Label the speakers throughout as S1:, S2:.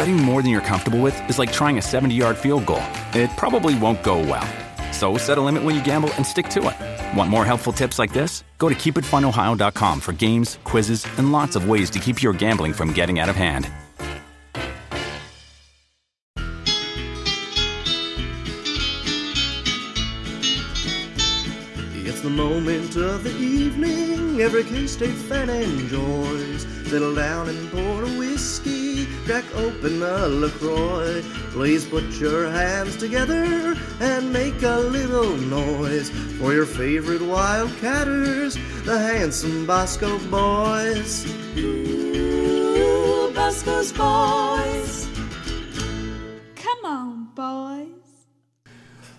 S1: Betting more than you're comfortable with is like trying a 70 yard field goal. It probably won't go well. So set a limit when you gamble and stick to it. Want more helpful tips like this? Go to keepitfunohio.com for games, quizzes, and lots of ways to keep your gambling from getting out of hand.
S2: It's the moment of the evening every K-State fan enjoys. Settle down and pour a whiskey, crack open a LaCroix. Please put your hands together and make a little noise for your favorite Wildcatters, the handsome Bosco boys.
S3: Ooh, Bosco's boys. Come on, boys.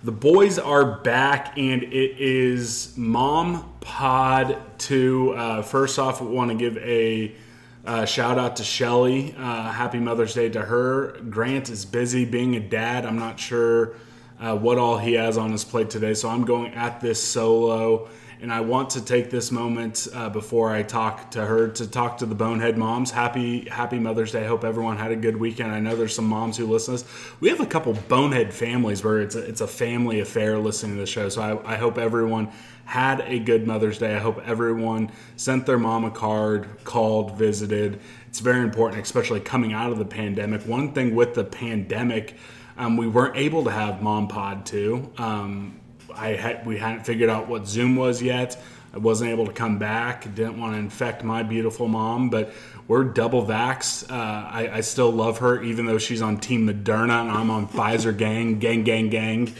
S4: The boys are back, and it is Mom Pod 2. Uh, first off, we want to give a uh, shout out to Shelly. Uh, happy Mother's Day to her. Grant is busy being a dad. I'm not sure uh, what all he has on his plate today, so I'm going at this solo. And I want to take this moment uh, before I talk to her to talk to the Bonehead moms. Happy Happy Mother's Day. Hope everyone had a good weekend. I know there's some moms who listen to this. We have a couple Bonehead families where it's a, it's a family affair listening to the show. So I, I hope everyone had a good Mother's Day. I hope everyone sent their mom a card, called, visited. It's very important, especially coming out of the pandemic. One thing with the pandemic, um, we weren't able to have Mom Pod too. Um, I had we hadn't figured out what Zoom was yet. I wasn't able to come back. Didn't want to infect my beautiful mom, but we're double vax. Uh, I, I, still love her, even though she's on Team Moderna and I'm on Pfizer. Gang, gang, gang, gang.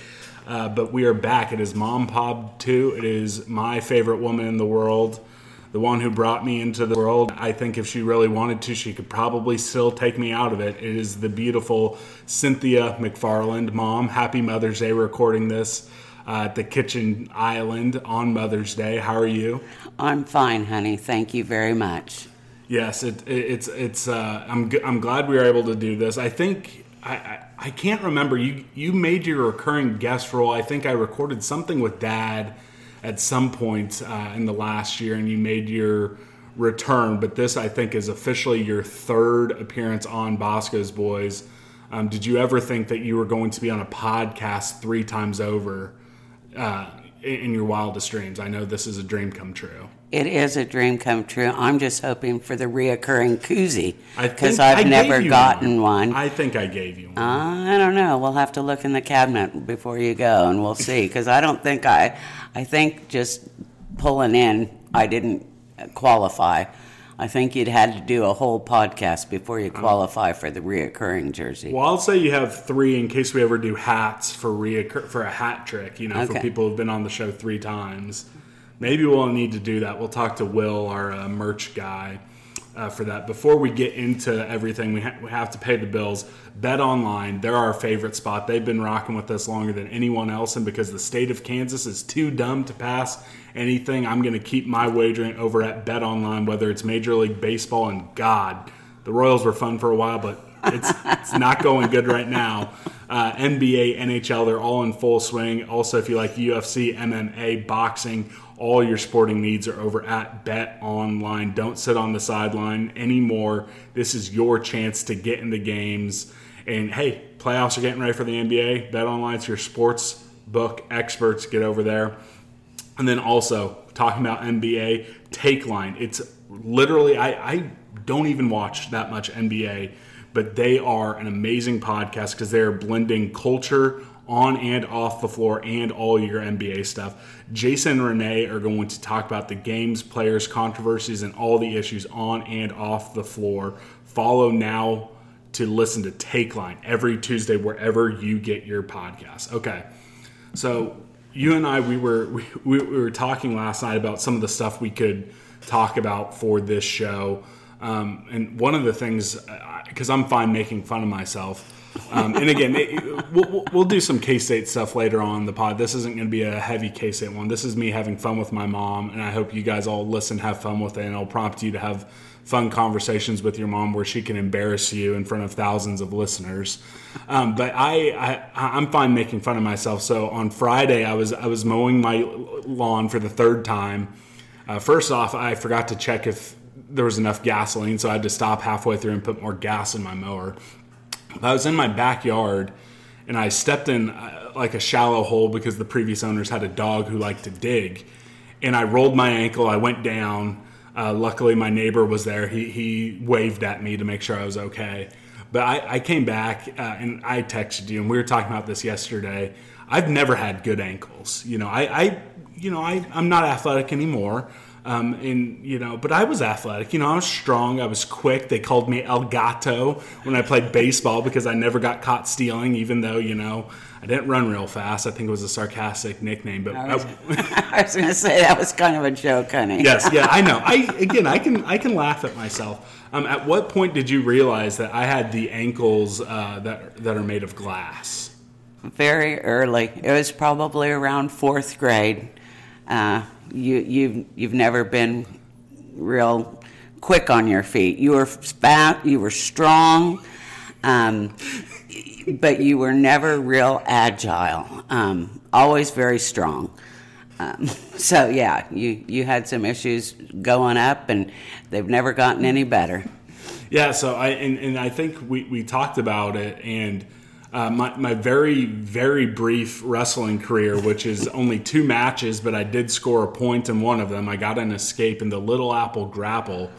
S4: Uh, but we are back. It is Mom Pod 2. It is my favorite woman in the world, the one who brought me into the world. I think if she really wanted to, she could probably still take me out of it. It is the beautiful Cynthia McFarland. Mom, happy Mother's Day recording this uh, at the kitchen island on Mother's Day. How are you?
S5: I'm fine, honey. Thank you very much.
S4: Yes, it, it, it's it's. Uh, I'm I'm glad we were able to do this. I think I, I, I can't remember you you made your recurring guest role. I think I recorded something with Dad at some point uh, in the last year, and you made your return. But this I think is officially your third appearance on Bosco's Boys. Um, did you ever think that you were going to be on a podcast three times over? Uh, in your wildest dreams? I know this is a dream come true.
S5: It is a dream come true. I'm just hoping for the reoccurring koozie because I've I never gotten one.
S4: one. I think I gave you one.
S5: Uh, I don't know. We'll have to look in the cabinet before you go, and we'll see. Because I don't think I, I think just pulling in, I didn't qualify. I think you'd had to do a whole podcast before you qualify for the reoccurring jersey.
S4: Well, I'll say you have three in case we ever do hats for reoccur- for a hat trick. You know, okay. for people who've been on the show three times. Maybe we'll need to do that. We'll talk to Will, our uh, merch guy, uh, for that. Before we get into everything, we, ha- we have to pay the bills. Bet online, they're our favorite spot. They've been rocking with us longer than anyone else, and because the state of Kansas is too dumb to pass anything, I'm going to keep my wagering over at Bet online, whether it's Major League Baseball and God. The Royals were fun for a while, but it's, it's not going good right now. Uh, NBA, NHL, they're all in full swing. Also, if you like UFC, MMA, boxing, all your sporting needs are over at Bet Online. Don't sit on the sideline anymore. This is your chance to get in the games. And hey, playoffs are getting ready for the NBA. Bet Online, it's your sports book experts. Get over there. And then also talking about NBA, Take Line. It's literally I, I don't even watch that much NBA, but they are an amazing podcast because they're blending culture on and off the floor and all your NBA stuff. Jason and Renee are going to talk about the games, players, controversies, and all the issues on and off the floor. Follow now to listen to Take Line every Tuesday wherever you get your podcast. Okay. So you and I we were we, we were talking last night about some of the stuff we could talk about for this show. Um, and one of the things, because I'm fine making fun of myself, Um, and again, it, we'll, we'll do some K State stuff later on the pod. This isn't going to be a heavy K State one. This is me having fun with my mom, and I hope you guys all listen, have fun with it, and it'll prompt you to have fun conversations with your mom where she can embarrass you in front of thousands of listeners. Um, but I, I, I'm fine making fun of myself. So on Friday, I was I was mowing my lawn for the third time. Uh, first off, I forgot to check if there was enough gasoline, so I had to stop halfway through and put more gas in my mower. I was in my backyard and I stepped in uh, like a shallow hole because the previous owners had a dog who liked to dig. And I rolled my ankle, I went down. Uh, luckily, my neighbor was there. He, he waved at me to make sure I was okay. But I, I came back uh, and I texted you, and we were talking about this yesterday. I've never had good ankles. You know, I, I you know, I, I'm not athletic anymore. Um, and you know, but I was athletic. You know, I was strong. I was quick. They called me El Gato when I played baseball because I never got caught stealing, even though you know I didn't run real fast. I think it was a sarcastic nickname. But
S5: I was, was going to say that was kind of a joke, honey.
S4: yes, yeah, I know. I again, I can I can laugh at myself. Um, at what point did you realize that I had the ankles uh, that that are made of glass?
S5: Very early. It was probably around fourth grade. Uh, you you've you've never been real quick on your feet. You were fat. You were strong. Um, but you were never real agile. Um, always very strong. Um, so yeah, you you had some issues going up, and they've never gotten any better.
S4: Yeah. So I and, and I think we we talked about it and uh, my, my very, very brief wrestling career, which is only two matches, but I did score a point in one of them. I got an escape in the Little Apple Grapple,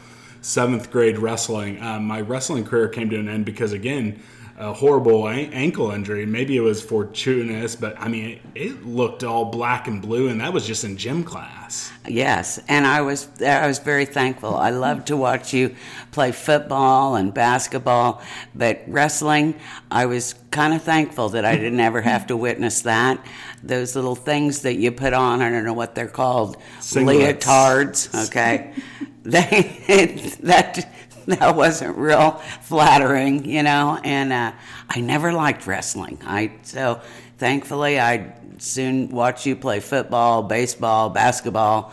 S4: seventh grade wrestling. Uh, my wrestling career came to an end because, again, a horrible ankle injury. Maybe it was fortuitous, but I mean, it, it, looked all black and blue, and that was just in gym class.
S5: Yes, and I was I was very thankful. I loved to watch you play football and basketball, but wrestling, I was kind of thankful that I didn't ever have to witness that. Those little things that you put on, I don't know what they're called, Singlets. leotards. Okay, they that that wasn't real flattering, you know. And uh, I never liked wrestling. I so thankfully I soon watched you play football, baseball, basketball,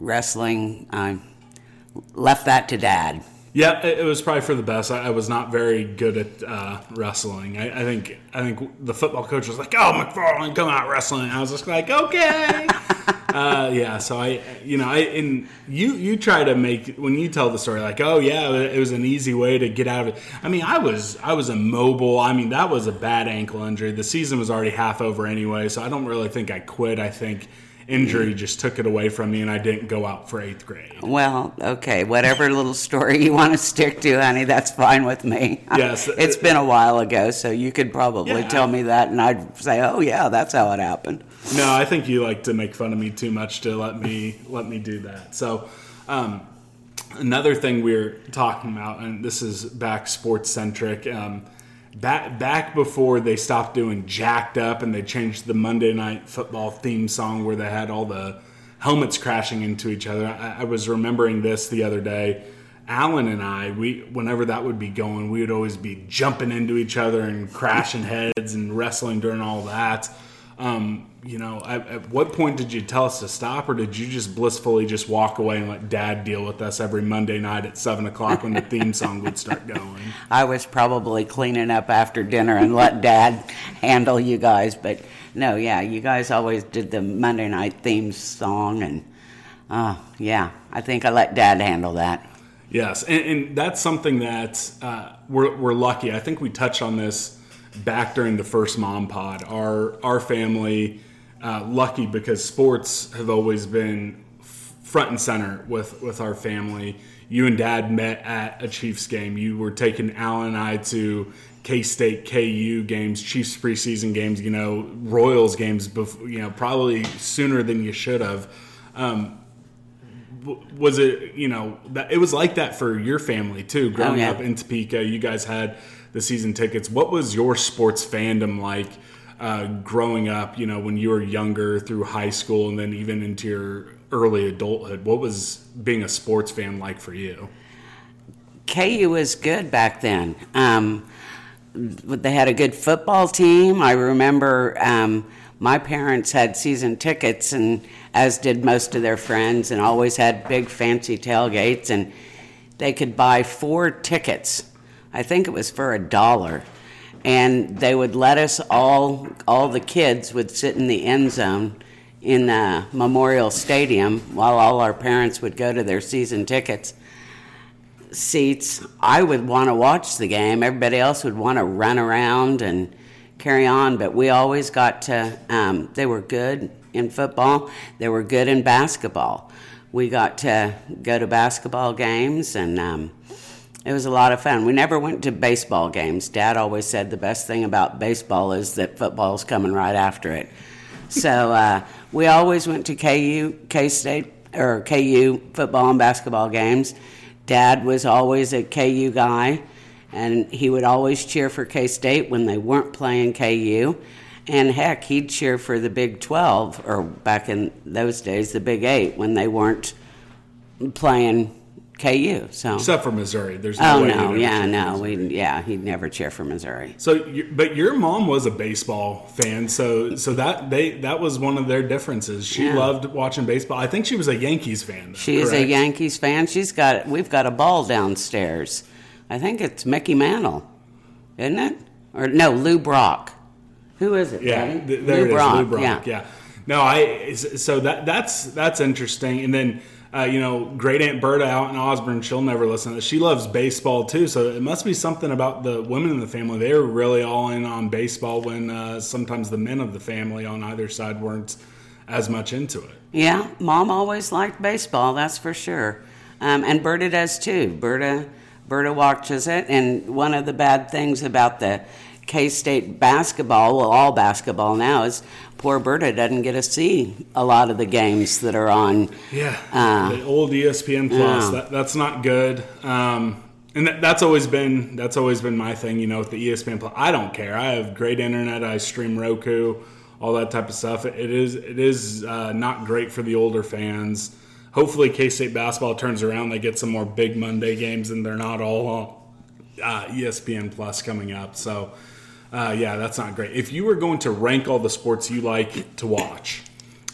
S5: wrestling. I left that to dad.
S4: Yeah, it was probably for the best. I, was not very good at uh, wrestling. I, I, think I think the football coach was like, "Oh, McFarland, come out wrestling." I was just like, "Okay." uh, yeah, so I, you know, I and you you try to make when you tell the story like, "Oh yeah, it was an easy way to get out of it." I mean, I was I was immobile. I mean, that was a bad ankle injury. The season was already half over anyway, so I don't really think I quit. I think injury just took it away from me and I didn't go out for eighth grade.
S5: Well, okay, whatever little story you want to stick to, honey, that's fine with me. Yes. it's been a while ago, so you could probably yeah. tell me that and I'd say, oh, yeah, that's how it happened.
S4: No, I think you like to make fun of me too much to let me let me do that. So, um, another thing we are talking about, and this is back sports centric. Um, back back before they stopped doing jacked up and they changed the Monday Night Football theme song where they had all the helmets crashing into each other. I, I was remembering this the other day. Alan and I, we whenever that would be going, we would always be jumping into each other and crashing heads and wrestling during all that. Um, you know, at, at, what point did you tell us to stop, or did you just blissfully just walk away and let Dad deal with us every Monday night at seven o'clock when the theme song would start going?
S5: I was probably cleaning up after dinner and let Dad handle you guys, but no, yeah, you guys always did the Monday night theme song, and uh, yeah, I think I let Dad handle that.
S4: Yes, and, and that's something that uh, we're, we're lucky. I think we touched on this back during the first mom pod. Our our family uh, lucky because sports have always been front and center with with our family. You and Dad met at a Chiefs game. You were taking Alan and I to K State, KU games, Chiefs preseason games. You know, Royals games. Before, you know, probably sooner than you should have. Um, was it you know that it was like that for your family too growing oh, yeah. up in Topeka you guys had the season tickets. What was your sports fandom like uh, growing up? You know, when you were younger through high school and then even into your early adulthood. What was being a sports fan like for you?
S5: KU was good back then. Um, they had a good football team. I remember um, my parents had season tickets, and as did most of their friends, and always had big fancy tailgates, and they could buy four tickets. I think it was for a dollar, and they would let us all, all the kids would sit in the end zone in the Memorial Stadium while all our parents would go to their season tickets seats, I would want to watch the game. Everybody else would want to run around and carry on, but we always got to, um, they were good in football, they were good in basketball. We got to go to basketball games, and um, it was a lot of fun. We never went to baseball games. Dad always said the best thing about baseball is that football's coming right after it. So uh, we always went to KU, K State, or KU football and basketball games Dad was always a KU guy, and he would always cheer for K State when they weren't playing KU. And heck, he'd cheer for the Big 12, or back in those days, the Big 8, when they weren't playing KU. So
S4: except for Missouri, there's no
S5: oh
S4: way
S5: no, yeah, no, we yeah, he'd never cheer for Missouri.
S4: So, but your mom was a baseball fan, so so that they that was one of their differences. She
S5: Yeah.
S4: loved watching baseball. I think she was a Yankees fan. Though,
S5: She is a? Yankees fan. She's got we've got a ball downstairs. I think it's Mickey Mantle, isn't it? Or no, Lou Brock. Who is it?
S4: Yeah, there it is,
S5: Brock.
S4: Lou Brock.
S5: Yeah.
S4: Yeah. No, I so that that's that's interesting. And then uh, you know, great aunt Berta out in Osborne, she'll never listen. She loves baseball too, so it must be something about the women in the family. They were really all in on baseball when uh, sometimes the men of the family on either side weren't as much into it.
S5: Yeah, mom always liked baseball, that's for sure. Um, and Berta does too. Berta, Berta watches it. And one of the bad things about the K State basketball, well, all basketball now, is poor Berta doesn't get to see a lot of the games that are on.
S4: Yeah,
S5: Uh,
S4: the old ESPN Plus. That, that's not good. Um, and that, that's always been that's always been my thing. You know, with the ESPN Plus, I don't care. I have great internet. I stream Roku, all that type of stuff. It is it is uh, not great for the older fans. Hopefully, K State basketball turns around. They get some more big Monday games, and they're not all on uh, ESPN Plus coming up. So. Uh, yeah, that's not great. If you were going to rank all the sports you like to watch,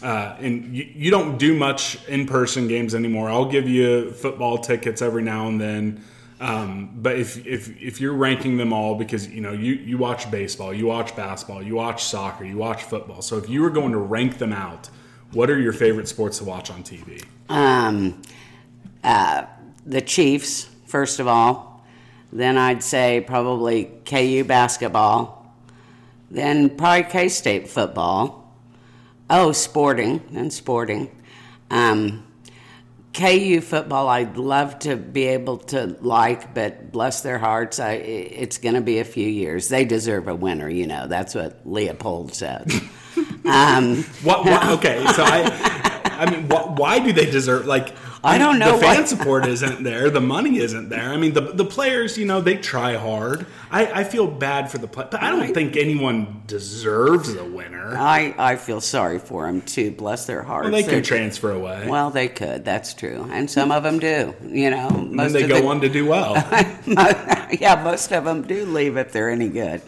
S4: uh, and you, you don't do much in-person games anymore. I'll give you football tickets every now and then. Um, but if, if if you're ranking them all because you know you, you watch baseball, you watch basketball, you watch soccer, you watch football. So if you were going to rank them out, what are your favorite sports to watch on TV?
S5: Um, uh, the Chiefs, first of all. Then I'd say probably KU basketball. Then probably K State football. Oh, sporting, and sporting. Um, KU football, I'd love to be able to like, but bless their hearts, I, it's going to be a few years. They deserve a winner, you know. That's what Leopold said. um,
S4: What, what okay, so I I mean, wh- why do they deserve like?
S5: I don't know
S4: The fan support isn't there. The money isn't there. I mean, the the players, you know, they try hard. I, I feel bad for the play, but I don't think anyone deserves a winner.
S5: I, I feel sorry for them too. Bless their hearts.
S4: Well, they
S5: They're-
S4: can transfer away.
S5: Well, they could. That's true, and some of them do. You know,
S4: and then they go
S5: the-
S4: on to do well.
S5: yeah, most of them do leave if they're any good.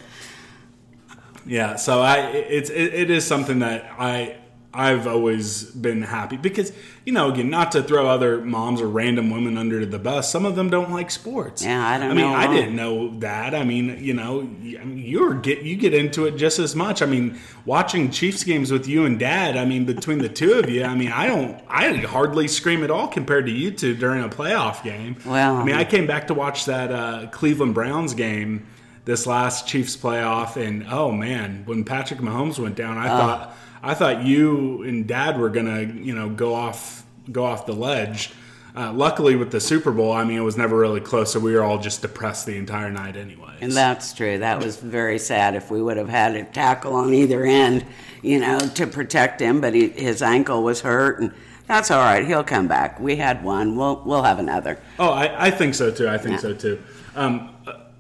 S4: Yeah, so I it's it, it is something that I I've always been happy because you know again not to throw other moms or random women under the bus. Some of them don't like sports.
S5: Yeah, I don't
S4: I mean,
S5: know
S4: I didn't know that. I mean, you know, y- I mean, you're get you get into it just as much. I mean, watching Chiefs games with you and Dad. I mean, between the two of you, I mean, I don't I hardly scream at all compared to you two during a playoff game.
S5: Well,
S4: I mean, I came back to watch that uh, Cleveland Browns game this last Chiefs playoff, and oh man, when Patrick Mahomes went down, I thought I thought you and Dad were gonna you know go off go off the ledge. Uh, luckily, with the Super Bowl, I mean, it was never really close, so we were all just depressed the entire night, anyways.
S5: And that's true. That was very sad. If we would have had a tackle on either end, you know, to protect him, but he, his ankle was hurt, and that's all right. He'll come back. We had one. We'll we'll have another.
S4: Oh, I, I think so too. I think
S5: Yeah.
S4: so too. Um,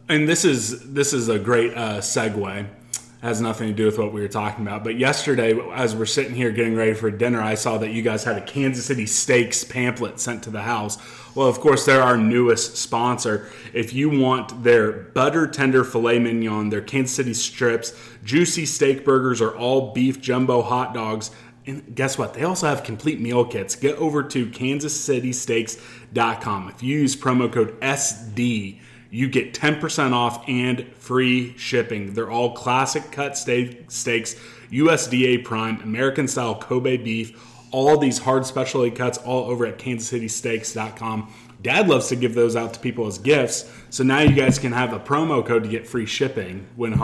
S4: and this is this is a great uh, segue. Has nothing to do with what we were talking about. But yesterday, as we're sitting here getting ready for dinner, I saw that you guys had a Kansas City Steaks pamphlet sent to the house. Well, of course, they're our newest sponsor. If you want their butter tender filet mignon, their Kansas City strips, juicy steak burgers, or all beef jumbo hot dogs, and guess what? They also have complete meal kits. Get over to kansascitysteaks.com. If you use promo code SD, you get 10% off and free shipping. They're all classic cut steak, steaks, USDA prime, American style Kobe beef, all these hard specialty cuts all over at kansascitysteaks.com. Dad loves to give those out to people as gifts. So now you guys can have a promo code to get free shipping when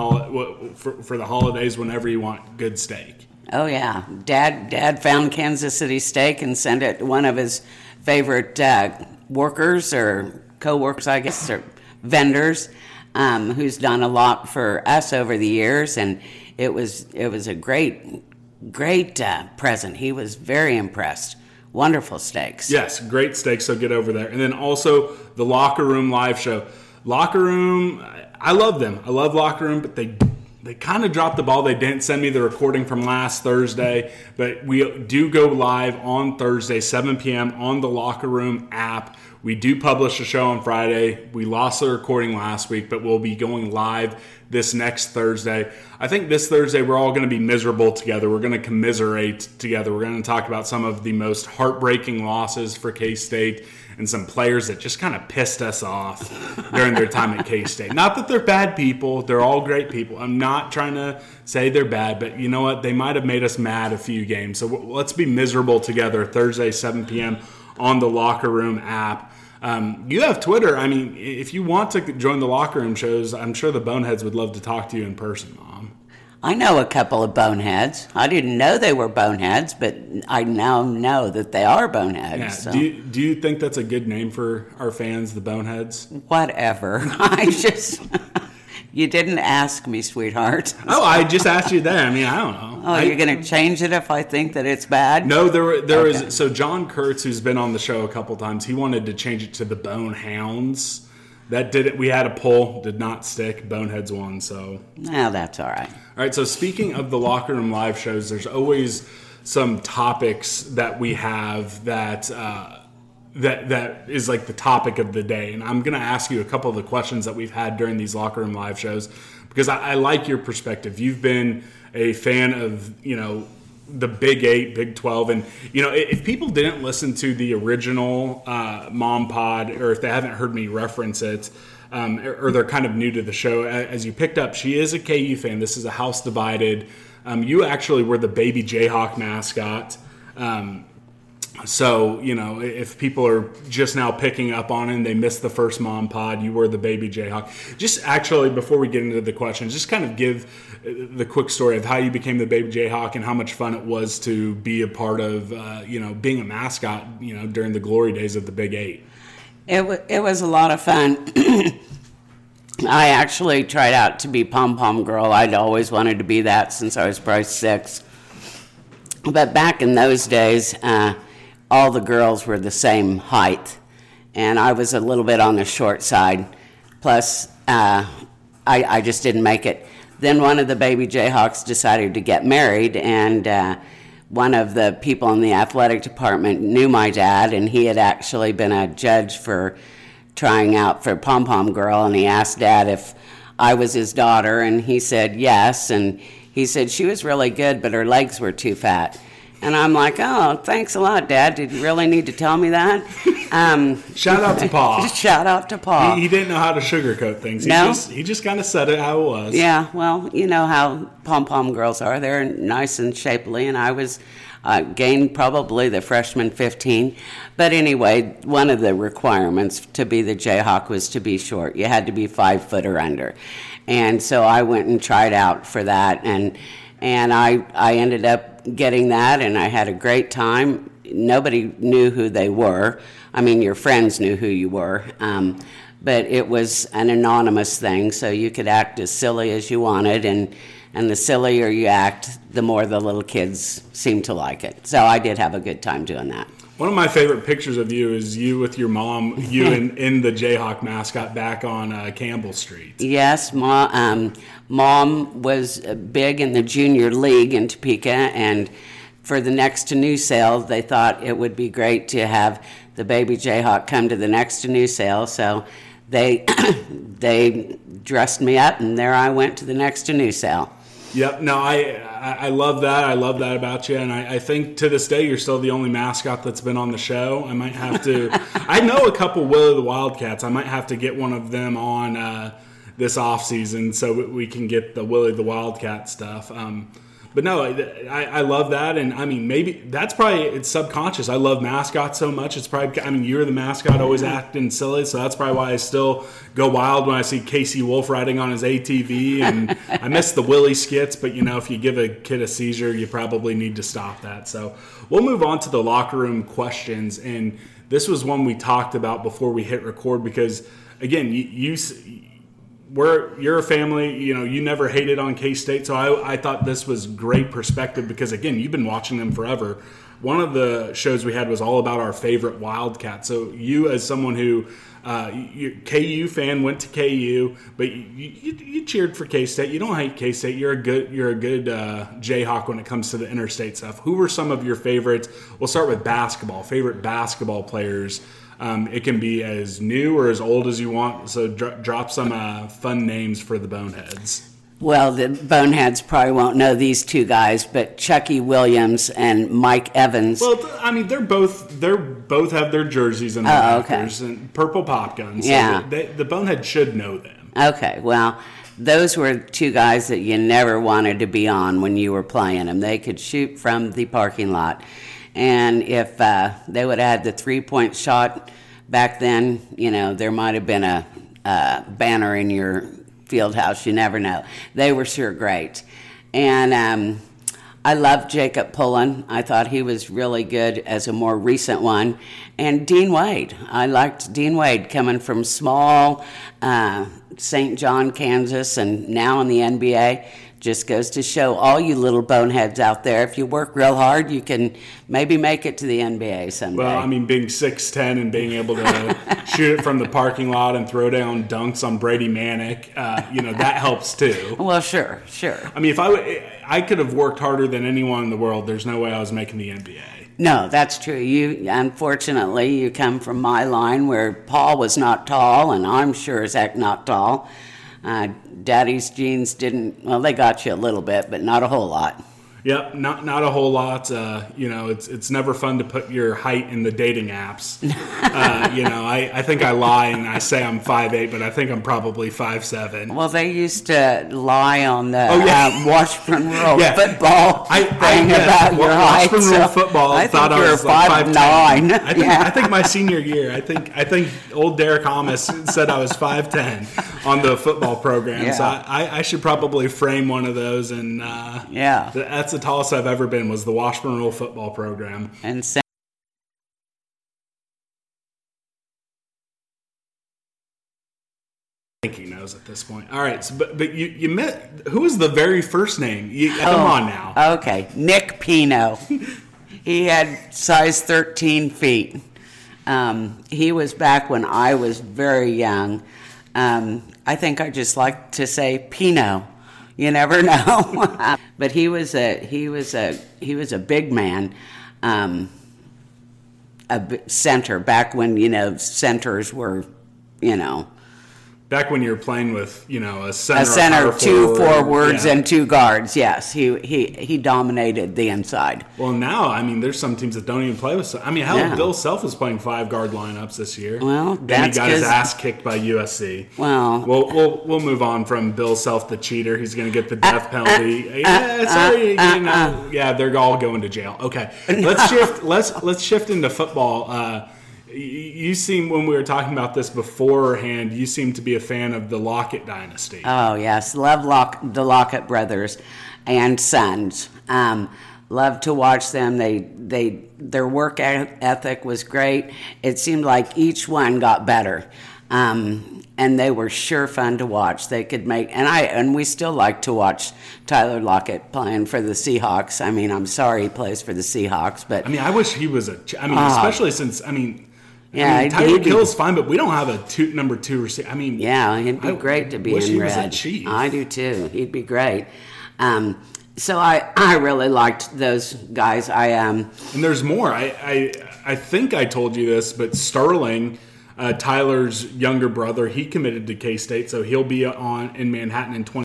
S4: for, for the holidays whenever you want good steak.
S5: Oh yeah, Dad. Dad found Kansas City steak and sent it to one of his favorite uh, workers or co-workers, I guess, or vendors, um, who's done a lot for us over the years, and it was it was a great great uh, present. He was very impressed. Wonderful steaks.
S4: Yes, great steaks. So get over there, and then also the locker room live show. Locker room, I love them. I love locker room, but they they kind of dropped the ball. They didn't send me the recording from last Thursday, but we do go live on Thursday, 7 p.m. on the Locker Room app. We do publish a show on Friday. We lost the recording last week, but we'll be going live this next Thursday. I think this Thursday we're all going to be miserable together. We're going to commiserate together. We're going to talk about some of the most heartbreaking losses for K State and some players that just kind of pissed us off during their time at K State. Not that they're bad people, they're all great people. I'm not trying to say they're bad, but you know what? They might have made us mad a few games. So let's be miserable together Thursday, 7 p.m. on the Locker Room app. Um, you have Twitter. I mean, if you want to join the Locker Room shows, I'm sure the Boneheads would love to talk to you in person, Mom.
S5: I know a couple of boneheads. I didn't know they were boneheads, but I now know that they are boneheads. Yeah.
S4: So. Do, you, do you think that's a good name for our fans, the boneheads?
S5: Whatever. I just. You didn't ask me, sweetheart.
S4: oh, I just asked you that. I mean, I don't know.
S5: Oh,
S4: I,
S5: you're going to change it if I think that it's bad?
S4: No, there there okay. is. So John Kurtz, who's been on the show a couple times, he wanted to change it to the Bone Hounds. That did it. We had a poll, did not stick. Boneheads won, so.
S5: Now that's all right. All
S4: right. So speaking of the locker room live shows, there's always some topics that we have that. Uh, that that is like the topic of the day. And I'm going to ask you a couple of the questions that we've had during these locker room live shows because I, I, like your perspective. You've been a fan of you know the Big Eight, Big 12. And, you know, if people didn't listen to the original uh, Mom Pod, or if they haven't heard me reference it, um, or they're kind of new to the show, as you picked up, she is a KU fan. This is a house divided. Um, you actually were the baby Jayhawk mascot. Um, so, you know, if people are just now picking up on it and they missed the first mom pod, you were the baby Jayhawk. Just actually, before we get into the questions, just kind of give uh, the quick story of how you became the baby Jayhawk and how much fun it was to be a part of, uh, you know, being a mascot, you know, during the glory days of the Big Eight.
S5: It, w- it was a lot of fun. I actually tried out to be pom pom girl. I'd always wanted to be that since I was probably six. But back in those days, uh, all the girls were the same height, and I was a little bit on the short side. Plus, uh, I, I just didn't make it. Then one of the baby Jayhawks decided to get married, and uh, one of the people in the athletic department knew my dad, and he had actually been a judge for trying out for Pom Pom Girl, and he asked dad if I was his daughter, and he said yes, and he said she was really good, but her legs were too fat. And I'm like, oh, thanks a lot, Dad. Did you really need to tell me that?
S4: Um, shout out to Pa.
S5: shout out to Paul.
S4: He, he, didn't know how to sugarcoat things. He no? just he just kind of said it how it was.
S5: Yeah, well, you know how pom pom girls are. They're nice and shapely, and I was uh, gained probably the freshman 15. But anyway, one of the requirements to be the Jayhawk was to be short. You had to be five foot or under, and so I went and tried out for that and and I, I ended up getting that and I had a great time. Nobody knew who they were. I mean, your friends knew who you were. Um, but it was an anonymous thing, so you could act as silly as you wanted, and, and the sillier you act, the more the little kids seem to like it. So I did have a good time doing that.
S4: One of my favorite pictures of you is you with your mom, you in, in the Jayhawk mascot back on uh, Campbell Street.
S5: Yes, ma, um, mom was big in the junior league in Topeka, and for the next to new sale, they thought it would be great to have the baby Jayhawk come to the next to new sale. So they they dressed me up, and there I went to the next to new sale.
S4: Yep. No, I I love that. I love that about you, and I, I, think to this day you're still the only mascot that's been on the show. I might have to. I know a couple Willie the Wildcats. I might have to get one of them on uh, this off season so we can get the Willie the Wildcat stuff. Um, but no, I, I love that, and I mean maybe that's probably it's subconscious. I love mascots so much. It's probably I mean you're the mascot, always acting silly, so that's probably why I still go wild when I see KC Wolf riding on his ATV, and I miss the Willie skits. But you know, if you give a kid a seizure, you probably need to stop that. So we'll move on to the locker room questions, and this was one we talked about before we hit record because again, you, you we're you're a family you know you never hated on k-state so I, I thought this was great perspective because again you've been watching them forever one of the shows we had was all about our favorite wildcat so you as someone who uh, you, KU fan went to KU, but you, you, you, cheered for K State. You don't hate K State. You're a good you're a good uh, Jayhawk when it comes to the interstate stuff. Who were some of your favorites? We'll start with basketball. Favorite basketball players um, it can be as new or as old as you want. So dr- drop some uh, fun names for the boneheads.
S5: Well, the boneheads probably won't know these two guys, but Chuckie Williams and Mike Evans.
S4: Well, I mean, they're both they're both have their jerseys and their oh, okay. and purple pop guns. So yeah, they, the bonehead should know them.
S5: Okay, well, those were two guys that you never wanted to be on when you were playing them. They could shoot from the parking lot. And if uh, they would have had the three point shot back then, you know, there might have been a, a, banner in your field house. You never know. They were sure great. And um, I loved Jacob Pullen. I thought he was really good as a more recent one. And Dean Wade. I liked Dean Wade coming from small uh, St. John, Kansas, and now in the NBA just goes to show all you little boneheads out there if you work real hard you can maybe make it to the nba someday
S4: well i mean being 6'10 and being able to shoot it from the parking lot and throw down dunks on brady manek uh, you know that helps too
S5: well sure sure
S4: i mean if i i could have worked harder than anyone in the world there's no way i was making the nba
S5: no, that's true. You unfortunately you come from my line where Paul was not tall, and I'm sure as heck not tall. Uh, daddy's jeans didn't, well, they got you a little bit, but not a whole lot.
S4: Yep, not not a whole lot. Uh, you know, it's it's never fun to put your height in the dating apps. uh, you know, I, I think I lie and I say I'm five eight, but I think I'm probably five seven.
S5: Well, they used to lie on the oh, yeah. uh, Washburn Rural yeah. football I, thing I, about your height.
S4: Washburn Rural so football.
S5: I
S4: thought
S5: I was like five, nine.
S4: I think yeah. I think my senior year. I think I think old Derek Amos said I was five ten on the football program. Yeah. So I, I, should probably frame one of those and uh,
S5: yeah,
S4: that's the tallest I've ever been was the Washburn Rural football program.
S5: And
S4: I think he knows at this point. All right, so, but but you you met who was the very first name? You, oh, come on now.
S5: Okay, Nick Pino. he had size 13 feet. Um, he was back when I was very young. Um, I think I just like to say Pino. You never know. But he was a he was a he was a big man, um, a center back when you know centers were, you know,
S4: back when you were playing with you know a center, a
S5: center, two forwards, yeah. and two guards. Yes, he he he dominated the inside.
S4: Well, now I mean, there's some teams that don't even play with. I mean, hell, yeah. Bill Self was playing five guard lineups this year.
S5: Well,
S4: then he got his ass kicked by USC.
S5: Well,
S4: we'll we'll, we'll move on from Bill Self, the cheater. He's going to get the death uh, penalty. Uh, yeah, sorry, uh, you know, yeah, they're all going to jail. Okay, let's shift. Let's let's shift into football. You seem when we were talking about this beforehand you seem to be a fan of the lockett dynasty
S5: oh yes love Lock, the lockett brothers and sons um, love to watch them they they their work ethic was great it seemed like each one got better Um, and they were sure fun to watch. They could make, and I, and we still like to watch Tyler Lockett playing for the Seahawks. I mean, I'm sorry he plays for the Seahawks, but
S4: I mean, I wish he was a. I mean, uh, especially since I mean,
S5: yeah,
S4: I mean, Tyreek Hill's fine, but we don't have a two, number two receiver. I mean,
S5: yeah, he'd be I great to be in red.
S4: I
S5: do too. He'd be great. Um, so I, I really liked those guys. I um,
S4: and there's more. I, I I think I told you this, but Sterling, uh, Tyler's younger brother, he committed to K State, so he'll be on in Manhattan in 20.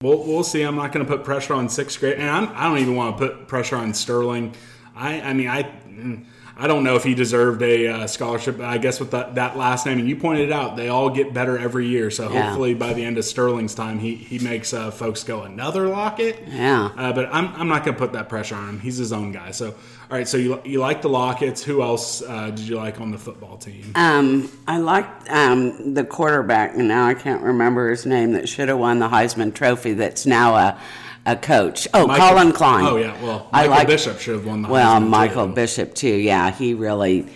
S4: We'll, we'll see. I'm not going to put pressure on sixth grade, and I'm, I do not even want to put pressure on Sterling. I, I mean, I. Mm, I don't know if he deserved a uh, scholarship. I guess with that, that last name, and you pointed it out, they all get better every year. So yeah. hopefully by the end of Sterling's time, he, he makes uh, folks go another Lockett.
S5: Yeah.
S4: Uh, but I'm, I'm not going to put that pressure on him. He's his own guy. So all right. So you you like the Locketts? Who else uh, did you like on the football team?
S5: Um, I liked um, the quarterback, and now I can't remember his name. That should have won the Heisman Trophy. That's now a a coach. Oh, Michael, Collin Klein.
S4: Oh yeah, well, Michael like, Bishop should have won the.
S5: Well,
S4: Heisman
S5: Michael
S4: too.
S5: Bishop too. Yeah, he really.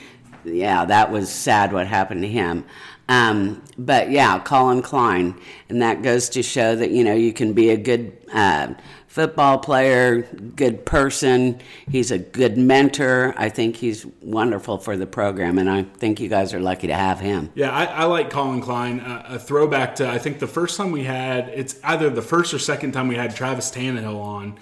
S5: Yeah, that was sad what happened to him. Um, but yeah, Collin Klein, and that goes to show that you know you can be a good uh, football player, good person. He's a good mentor. I think he's wonderful for the program, and I think you guys are lucky to have him.
S4: Yeah, I, I like Collin Klein. Uh, a throwback to I think the first time we had it's either the first or second time we had Travis Tannahill on.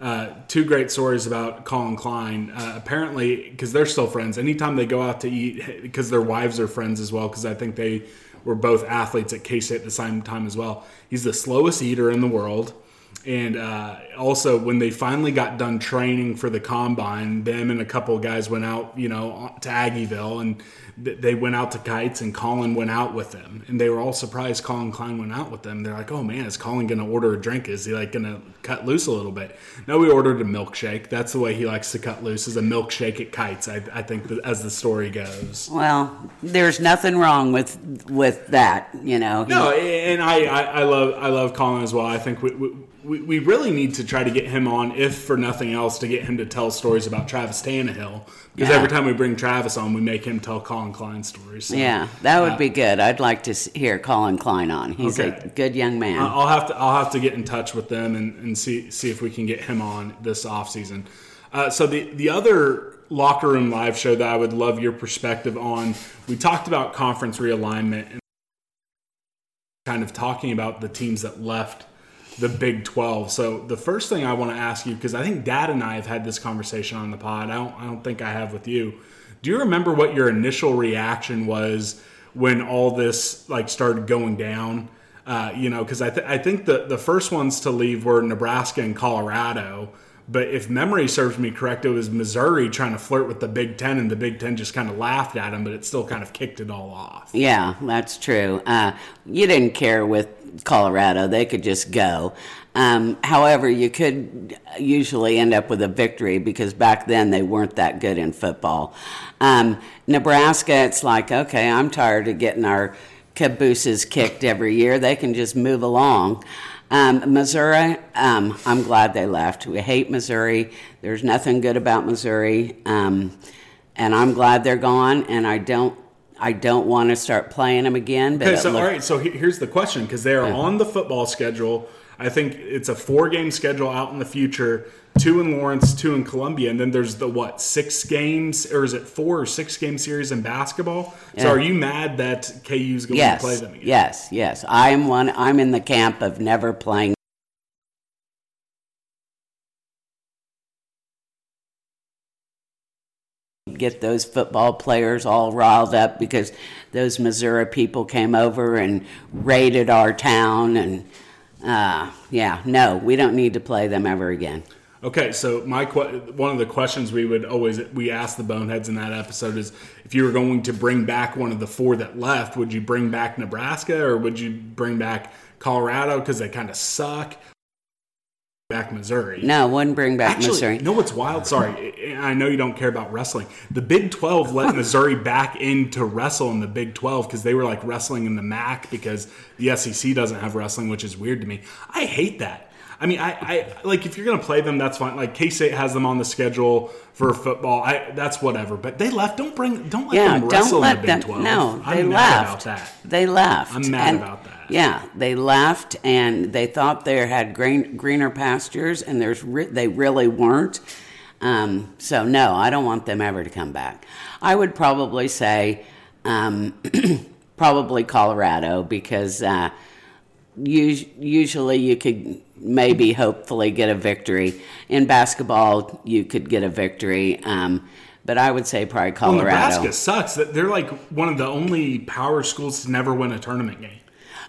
S4: Uh, two great stories about Collin Klein. Uh, apparently, because they're still friends, anytime they go out to eat, because their wives are friends as well, because I think they were both athletes at K State at the same time as well. He's the slowest eater in the world. And uh, also, when they finally got done training for the combine, them and a couple of guys went out, you know, to Aggieville, and they went out to Kites, and Collin went out with them, and they were all surprised Collin Klein went out with them. They're like, "Oh man, is Collin going to order a drink? Is he like going to cut loose a little bit?" No, we ordered a milkshake. That's the way he likes to cut loose, is a milkshake at Kites. I, I think that as the story goes.
S5: Well, there's nothing wrong with with that, you know.
S4: No, and I, I, I love I love Collin as well. I think we, we we, we really need to try to get him on, if for nothing else, to get him to tell stories about Travis Tannahill. Because yeah. every time we bring Travis on, we make him tell Collin Klein stories. So,
S5: yeah, that would uh, be good. I'd like to hear Collin Klein on. He's okay. a good young man.
S4: I'll have to I'll have to get in touch with them and, and see see if we can get him on this off season. Uh, so the the other locker room live show that I would love your perspective on. We talked about conference realignment and kind of talking about the teams that left the Big 12. So the first thing I want to ask you, because I think Dad and I have had this conversation on the pod. I don't, I don't think I have with you. Do you remember what your initial reaction was when all this like started going down? Uh, you know, because I, th- I think the, the first ones to leave were Nebraska and Colorado. But if memory serves me correct, it was Missouri trying to flirt with the Big Ten, and the Big Ten just kind of laughed at him, but it still kind of kicked it all off.
S5: Yeah, that's true. Uh, you didn't care with Colorado. They could just go. Um, however, you could usually end up with a victory because back then they weren't that good in football. Um, Nebraska, it's like, okay, I'm tired of getting our cabooses kicked every year. They can just move along. Um, Missouri, um, I'm glad they left. We hate Missouri. There's nothing good about Missouri. Um, and I'm glad they're gone. And I don't I don't want to start playing them again. But
S4: okay, so all right, so here's the question because they are yeah. on the football schedule. I think it's a four game schedule out in the future. Two in Lawrence, two in Columbia, and then there's the what six games or is it four or six game series in basketball? Yeah. So are you mad that KU's going
S5: yes,
S4: to play them again?
S5: Yes, yes. I'm one. I'm in the camp of never playing get those football players all riled up because those Missouri people came over and raided our town. And uh, yeah, no, we don't need to play them ever again.
S4: Okay, so my one of the questions we would always we asked the boneheads in that episode is if you were going to bring back one of the four that left, would you bring back Nebraska or would you bring back Colorado because they kind of suck? Back Missouri.
S5: No, wouldn't bring back
S4: Actually,
S5: Missouri.
S4: No, know what's wild? Sorry, I know you don't care about wrestling. The Big 12 let Missouri back in to wrestle in the Big 12 because they were like wrestling in the MAC because the SEC doesn't have wrestling, which is weird to me. I hate that. I mean, I, I like if you're going to play them, that's fine. Like K State has them on the schedule for football. I that's whatever. But they left. Don't bring. Don't let
S5: yeah,
S4: them wrestle
S5: don't let
S4: in the
S5: them.
S4: Big Twelve.
S5: No,
S4: I'm
S5: they
S4: mad
S5: left.
S4: about that.
S5: They left.
S4: I'm mad
S5: And-
S4: about that.
S5: Yeah, they left, and they thought they had green, greener pastures, and there's re- they really weren't. Um, so no, I don't want them ever to come back. I would probably say um, probably Colorado because uh, us- usually you could maybe hopefully get a victory in basketball. You could get a victory. Um, but I would say probably
S4: Well,
S5: Colorado.
S4: Nebraska sucks. They're like one of the only power schools to never win a tournament game.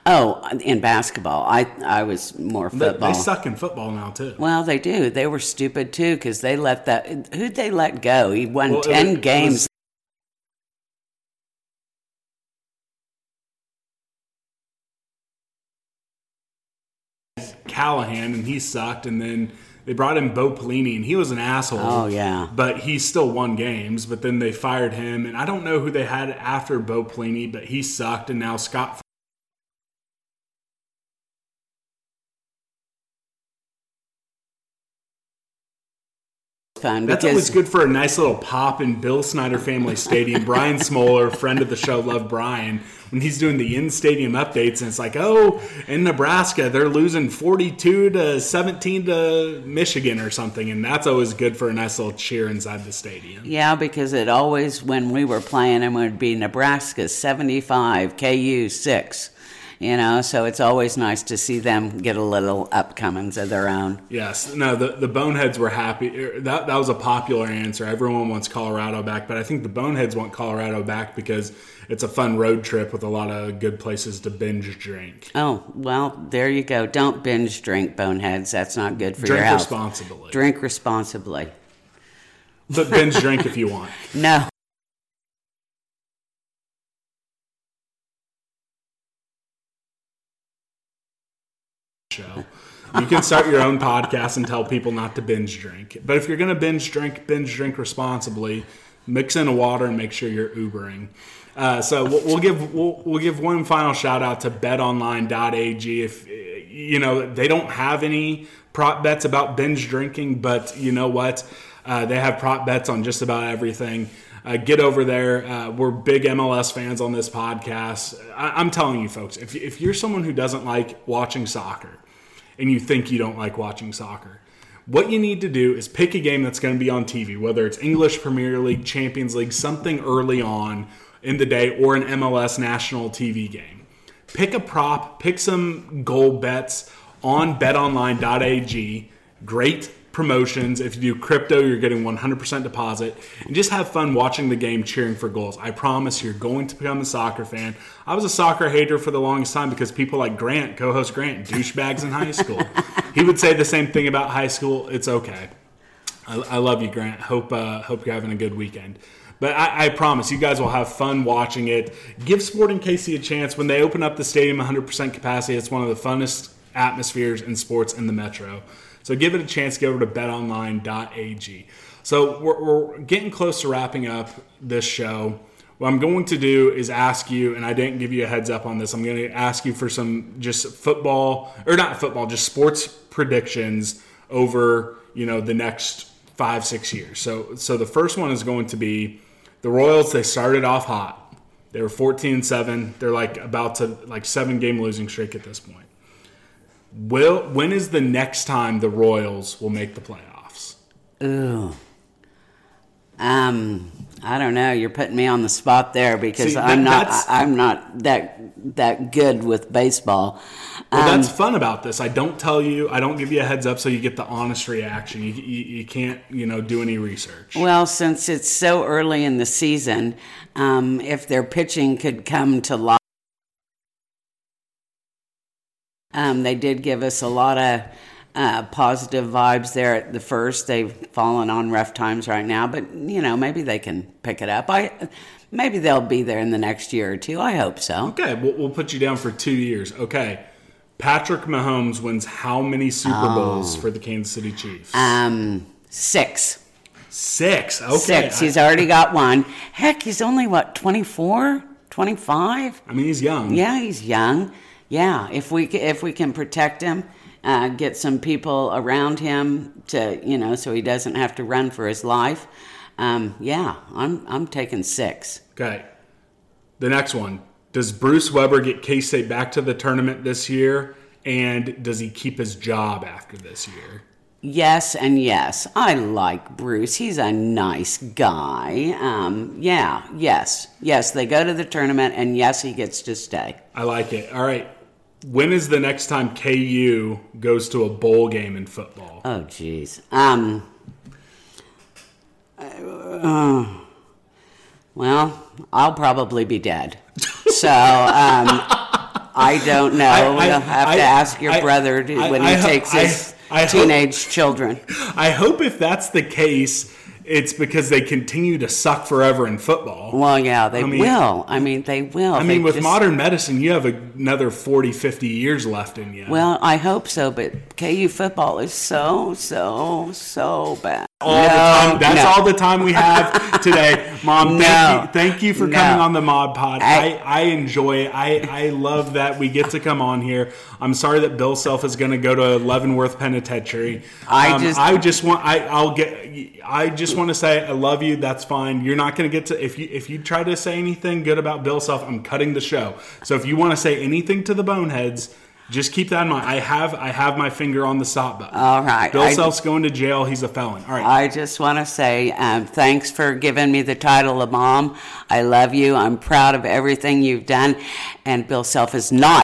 S5: Oh, in basketball, I I was more football.
S4: they suck in football now too.
S5: Well, they do. They were stupid too because they let that. Who'd they let go? He won
S4: Well,
S5: ten
S4: it
S5: games.
S4: was- Callahan and he sucked, and then they brought in Bo Pelini and he was an asshole.
S5: Oh, yeah.
S4: but he still won games. But then they fired him, and I don't know who they had after Bo Pelini, but he sucked, and now Scott.
S5: Fun
S4: That's always good for a nice little pop in Bill Snyder Family Stadium. Brian Smoller, friend of the show, love Brian, when he's doing the in stadium updates, and it's like, oh, in Nebraska, they're losing 42 to 17 to Michigan or something. And that's always good for a nice little cheer inside the stadium.
S5: Yeah, because it always when we were playing it would be Nebraska seventy five, KU six. You know, so it's always nice to see them get a little upcomings of their own.
S4: Yes, no, the, the Boneheads were happy. Er, That, that was a popular answer. Everyone wants Colorado back, but I think the Boneheads want Colorado back because it's a fun road trip with a lot of good places to binge drink.
S5: Oh well, there you go. Don't binge drink, boneheads. That's not good for
S4: Drink
S5: your health.
S4: responsibly.
S5: Drink responsibly.
S4: But binge drink if you want.
S5: No.
S4: You can start your own podcast and tell people not to binge drink. But if you're going to binge drink, binge drink responsibly. Mix in a water and make sure you're Ubering. Uh, so we'll, we'll give we'll, we'll give one final shout out to BetOnline.ag. If you know they don't have any prop bets about binge drinking, but you know what, uh, they have prop bets on just about everything. Uh, get over there. Uh, we're big MLS fans on this podcast. I, I'm telling you, folks, if, if you're someone who doesn't like watching soccer and you think you don't like watching soccer, what you need to do is pick a game that's going to be on TV, whether it's English Premier League, Champions League, something early on in the day, or an MLS national TV game. Pick a prop, pick some goal bets on betonline.ag. Great promotions. If you do crypto, you're getting 100% deposit. And just have fun watching the game, cheering for goals. I promise you're going to become a soccer fan. I was a soccer hater for the longest time because people like Grant, co host Grant, douchebags in high school. he would say the same thing about high school. It's okay. I, I love you, Grant. Hope uh, hope you're having a good weekend. But I, I promise you guys will have fun watching it. Give Sporting KC a chance when they open up the stadium 100% capacity. It's one of the funnest atmospheres in sports in the metro. So give it a chance. Go over to betonline.ag. So we're, we're getting close to wrapping up this show. What I'm going to do is ask you, and I didn't give you a heads up on this. I'm going to ask you for some just football, or not football, just sports predictions over you know the next five six years. So so the first one is going to be the Royals. They started off hot. They were 14 and seven. They're like about to like seven game losing streak at this point. Will when is the next time the Royals will make the playoffs?
S5: Ooh. Um, I don't know. You're putting me on the spot there because
S4: See,
S5: I'm not. I- I'm not that that good with baseball.
S4: Well,
S5: Um,
S4: that's fun about this. I don't tell you. I don't give you a heads up so you get the honest reaction. You, you, you can't you know do any research.
S5: Well, since it's so early in the season, um, if their pitching could come to life, um, they did give us a lot of uh, positive vibes there at the first. They've fallen on rough times right now, but you know maybe they can pick it up. I maybe they'll be there in the next year or two. I hope so.
S4: Okay, we'll, we'll put you down for two years. Okay. Patrick Mahomes wins how many Super Bowls for the Kansas City Chiefs?
S5: Oh. Um, six.
S4: Six. Okay.
S5: Six. He's already got one. Heck, he's only what 24, 25?
S4: I mean, he's young.
S5: Yeah, he's young. Yeah, if we if we can protect him uh, get some people around him to, you know, so he doesn't have to run for his life. Um, yeah, I'm I'm taking six.
S4: Okay. The next one. Does Bruce Weber get K State back to the tournament this year? And does he keep his job after this year?
S5: Yes and yes. I like Bruce. He's a nice guy. Um, yeah, yes, yes. They go to the tournament, and yes, he gets to stay.
S4: I like it. All right. When is the next time KU goes to a bowl game in football?
S5: Oh, jeez. Um. Uh, well, I'll probably be dead. So, um, I don't know. I, I, You'll have I, to ask your brother to, when he takes his teenage
S4: hope,
S5: children.
S4: I hope if that's the case, it's because they continue to suck forever in football.
S5: Well, yeah, they I mean, will. I mean, they will.
S4: I mean, with just, modern medicine, you have another 40, 50 years left in you.
S5: Well, I hope so, but KU football is so, so, so bad.
S4: All no, the time. That's no. all the time we have today, Mom. Thank no, you, thank you for coming on the Mom Pod. I, I, I enjoy. It. I I love that we get to come on here. I'm sorry that Bill Self is going to go to Leavenworth Penitentiary. I um, just I just want I I'll get I just want to say I love you. That's fine. You're not going to get to if you if you try to say anything good about Bill Self, I'm cutting the show. So if you want to say anything to the Boneheads just keep that in mind. I have I have my finger on the stop button.
S5: All right.
S4: Bill I, Self's going to jail. He's a felon. All right.
S5: I just want to say um, thanks for giving me the title of mom. I love you. I'm proud of everything you've done. And Bill Self is not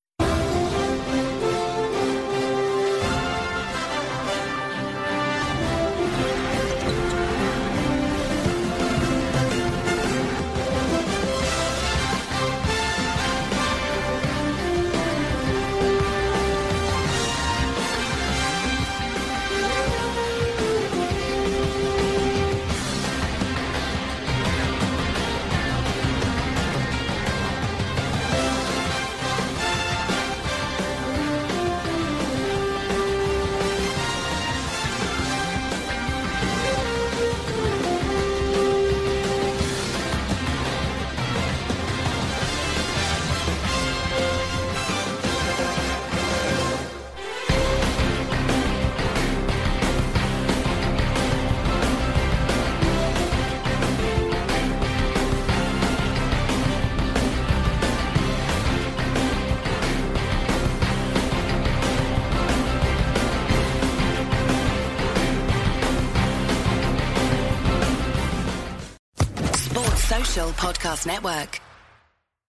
S6: Podcast Network.